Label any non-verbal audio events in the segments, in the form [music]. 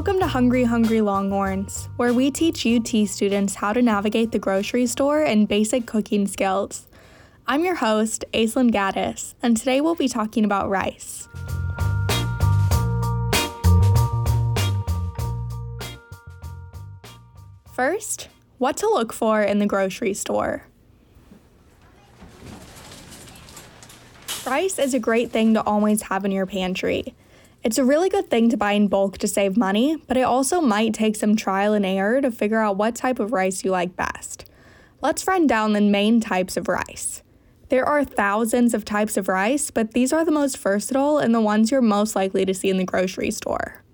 Welcome to Hungry Hungry Longhorns, where we teach UT students how to navigate the grocery store and basic cooking skills. I'm your host, Aislyn Gaddis, and today we'll be talking about rice. First, what to look for in the grocery store. Rice is a great thing to always have in your pantry. It's a really good thing to buy in bulk to save money, but it also might take some trial and error to figure out what type of rice you like best. Let's run down the main types of rice. There are thousands of types of rice, but these are the most versatile and the ones you're most likely to see in the grocery store.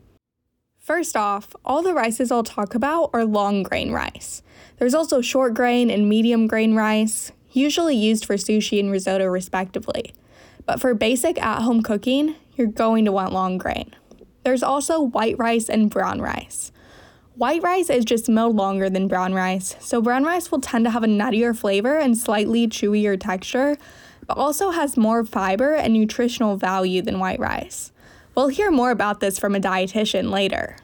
First off, all the rices I'll talk about are long grain rice. There's also short grain and medium grain rice, usually used for sushi and risotto respectively. But for basic at home cooking, you're going to want long grain. There's also white rice and brown rice. White rice is just milled longer than brown rice, so brown rice will tend to have a nuttier flavor and slightly chewier texture, but also has more fiber and nutritional value than white rice. We'll hear more about this from a dietitian later.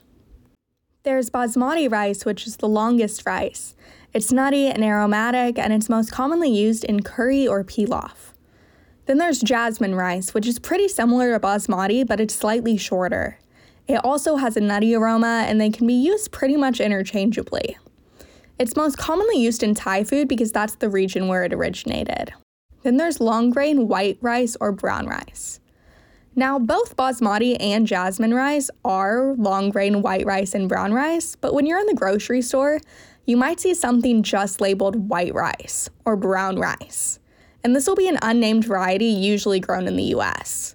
There's basmati rice, which is the longest rice. It's nutty and aromatic, and it's most commonly used in curry or pilaf. Then there's jasmine rice, which is pretty similar to basmati, but it's slightly shorter. It also has a nutty aroma, and they can be used pretty much interchangeably. It's most commonly used in Thai food because that's the region where it originated. Then there's long grain white rice or brown rice. Now, both basmati and jasmine rice are long grain white rice and brown rice, but when you're in the grocery store, you might see something just labeled white rice or brown rice and this will be an unnamed variety usually grown in the US.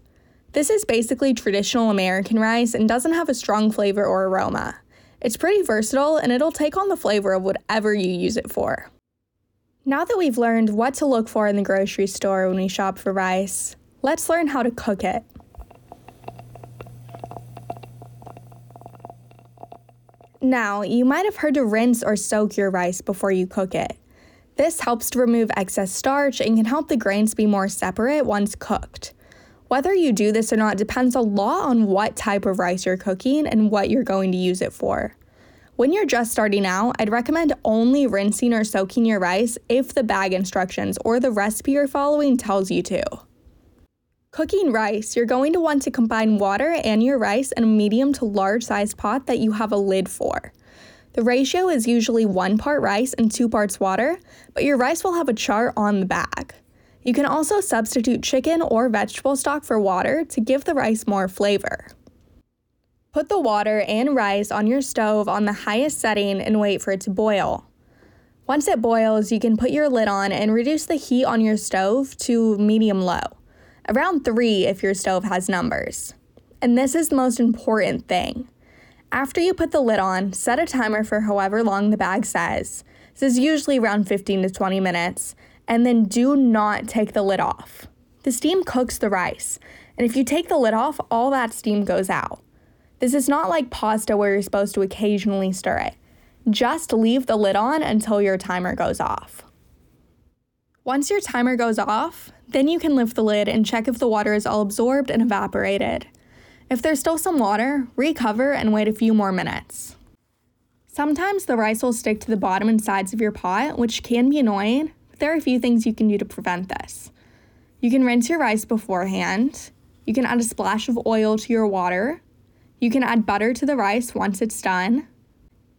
This is basically traditional American rice and doesn't have a strong flavor or aroma. It's pretty versatile and it'll take on the flavor of whatever you use it for. Now that we've learned what to look for in the grocery store when we shop for rice, let's learn how to cook it. Now, you might have heard to rinse or soak your rice before you cook it. This helps to remove excess starch and can help the grains be more separate once cooked. Whether you do this or not depends a lot on what type of rice you're cooking and what you're going to use it for. When you're just starting out, I'd recommend only rinsing or soaking your rice if the bag instructions or the recipe you're following tells you to. Cooking rice, you're going to want to combine water and your rice in a medium to large sized pot that you have a lid for. The ratio is usually one part rice and two parts water, but your rice will have a chart on the bag. You can also substitute chicken or vegetable stock for water to give the rice more flavor. Put the water and rice on your stove on the highest setting and wait for it to boil. Once it boils, you can put your lid on and reduce the heat on your stove to medium low, around 3 if your stove has numbers. And this is the most important thing. After you put the lid on, set a timer for however long the bag says. This is usually around 15 to 20 minutes, and then do not take the lid off. The steam cooks the rice, and if you take the lid off, all that steam goes out. This is not like pasta where you're supposed to occasionally stir it. Just leave the lid on until your timer goes off. Once your timer goes off, then you can lift the lid and check if the water is all absorbed and evaporated. If there's still some water, recover and wait a few more minutes. Sometimes the rice will stick to the bottom and sides of your pot, which can be annoying, but there are a few things you can do to prevent this. You can rinse your rice beforehand. You can add a splash of oil to your water. You can add butter to the rice once it's done.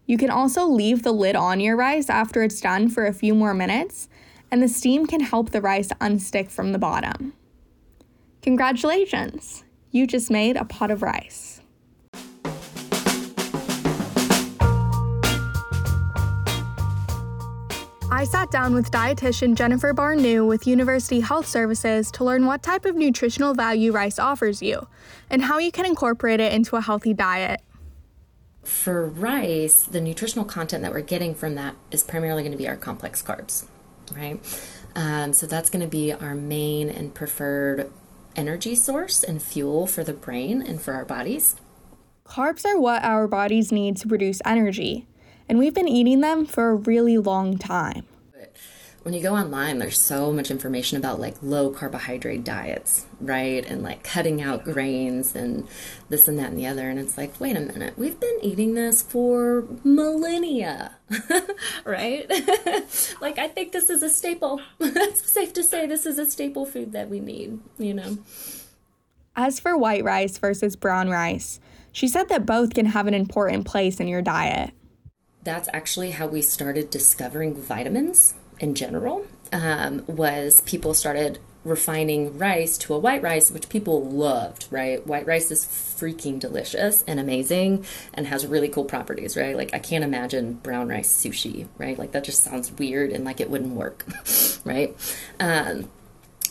You can also leave the lid on your rice after it's done for a few more minutes, and the steam can help the rice unstick from the bottom. Congratulations! You just made a pot of rice. I sat down with dietitian Jennifer Barnoud with University Health Services to learn what type of nutritional value rice offers you and how you can incorporate it into a healthy diet. For rice, the nutritional content that we're getting from that is primarily going to be our complex carbs, right? Um, so that's going to be our main and preferred energy source and fuel for the brain and for our bodies. Carbs are what our bodies need to produce energy, and we've been eating them for a really long time. When you go online, there's so much information about like low carbohydrate diets, right? And like cutting out grains and this and that and the other. And it's like, wait a minute, we've been eating this for millennia, [laughs] right? [laughs] like, I think this is a staple. [laughs] it's safe to say this is a staple food that we need, you know? As for white rice versus brown rice, she said that both can have an important place in your diet. That's actually how we started discovering vitamins in general um, was people started refining rice to a white rice, which people loved, right? White rice is freaking delicious and amazing and has really cool properties, right? Like, I can't imagine brown rice sushi, right? Like, that just sounds weird and like it wouldn't work, [laughs] right? Um,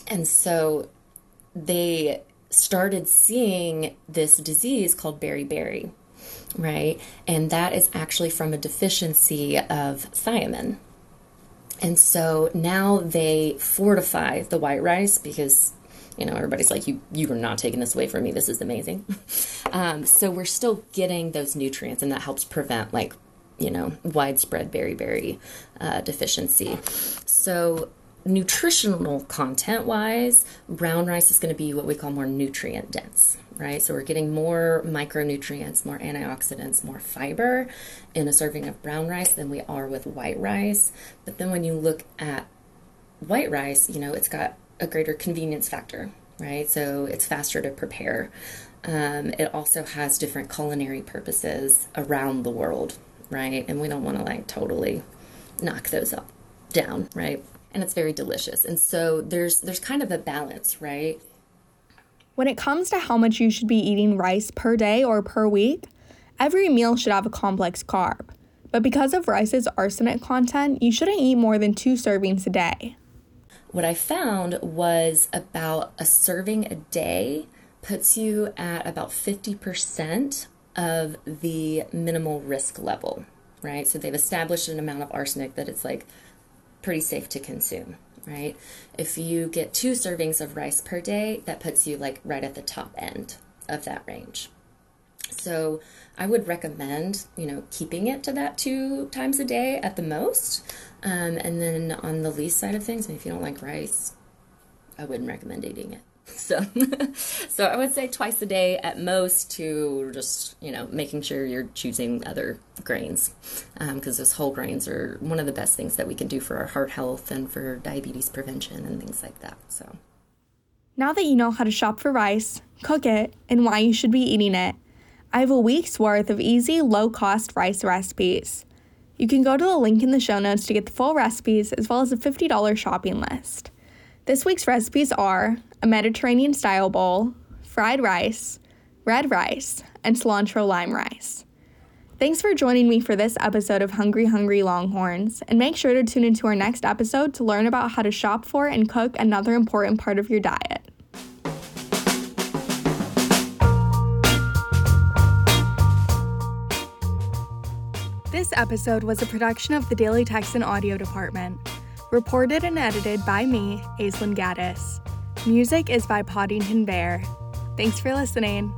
and so they started seeing this disease called beriberi, right? And that is actually from a deficiency of thiamine, and so now they fortify the white rice because you know everybody's like you you are not taking this away from me. This is amazing. [laughs] Um, so we're still getting those nutrients and that helps prevent like you know widespread beriberi uh, deficiency. So nutritional content wise brown rice is going to be what we call more nutrient dense right? So we're getting more micronutrients, more antioxidants, more fiber in a serving of brown rice than we are with white rice. But then when you look at white rice, you know, it's got a greater convenience factor, right? So it's faster to prepare. Um, it also has different culinary purposes around the world, right? And we don't want to like totally knock those up down, right? And it's very delicious. And so there's there's kind of a balance, right? When it comes to how much you should be eating rice per day or per week, every meal should have a complex carb. But because of rice's arsenic content, you shouldn't eat more than two servings a day. What I found was about a serving a day puts you at about 50% of the minimal risk level, right? So they've established an amount of arsenic that it's like pretty safe to consume right? If you get two servings of rice per day, that puts you like right at the top end of that range. So I would recommend, you know, keeping it to that two times a day at the most. Um, and then on the least side of things, if you don't like rice, I wouldn't recommend eating it. So, [laughs] so I would say twice a day at most to just you know making sure you're choosing other grains because um, those whole grains are one of the best things that we can do for our heart health and for diabetes prevention and things like that. So, now that you know how to shop for rice, cook it, and why you should be eating it, I have a week's worth of easy, low cost rice recipes. You can go to the link in the show notes to get the full recipes as well as a $50 shopping list. This week's recipes are a Mediterranean style bowl, fried rice, red rice, and cilantro lime rice. Thanks for joining me for this episode of Hungry Hungry Longhorns, and make sure to tune into our next episode to learn about how to shop for and cook another important part of your diet. This episode was a production of the Daily Texan Audio Department. Reported and edited by me, Aislyn Gaddis. Music is by Poddington Bear. Thanks for listening.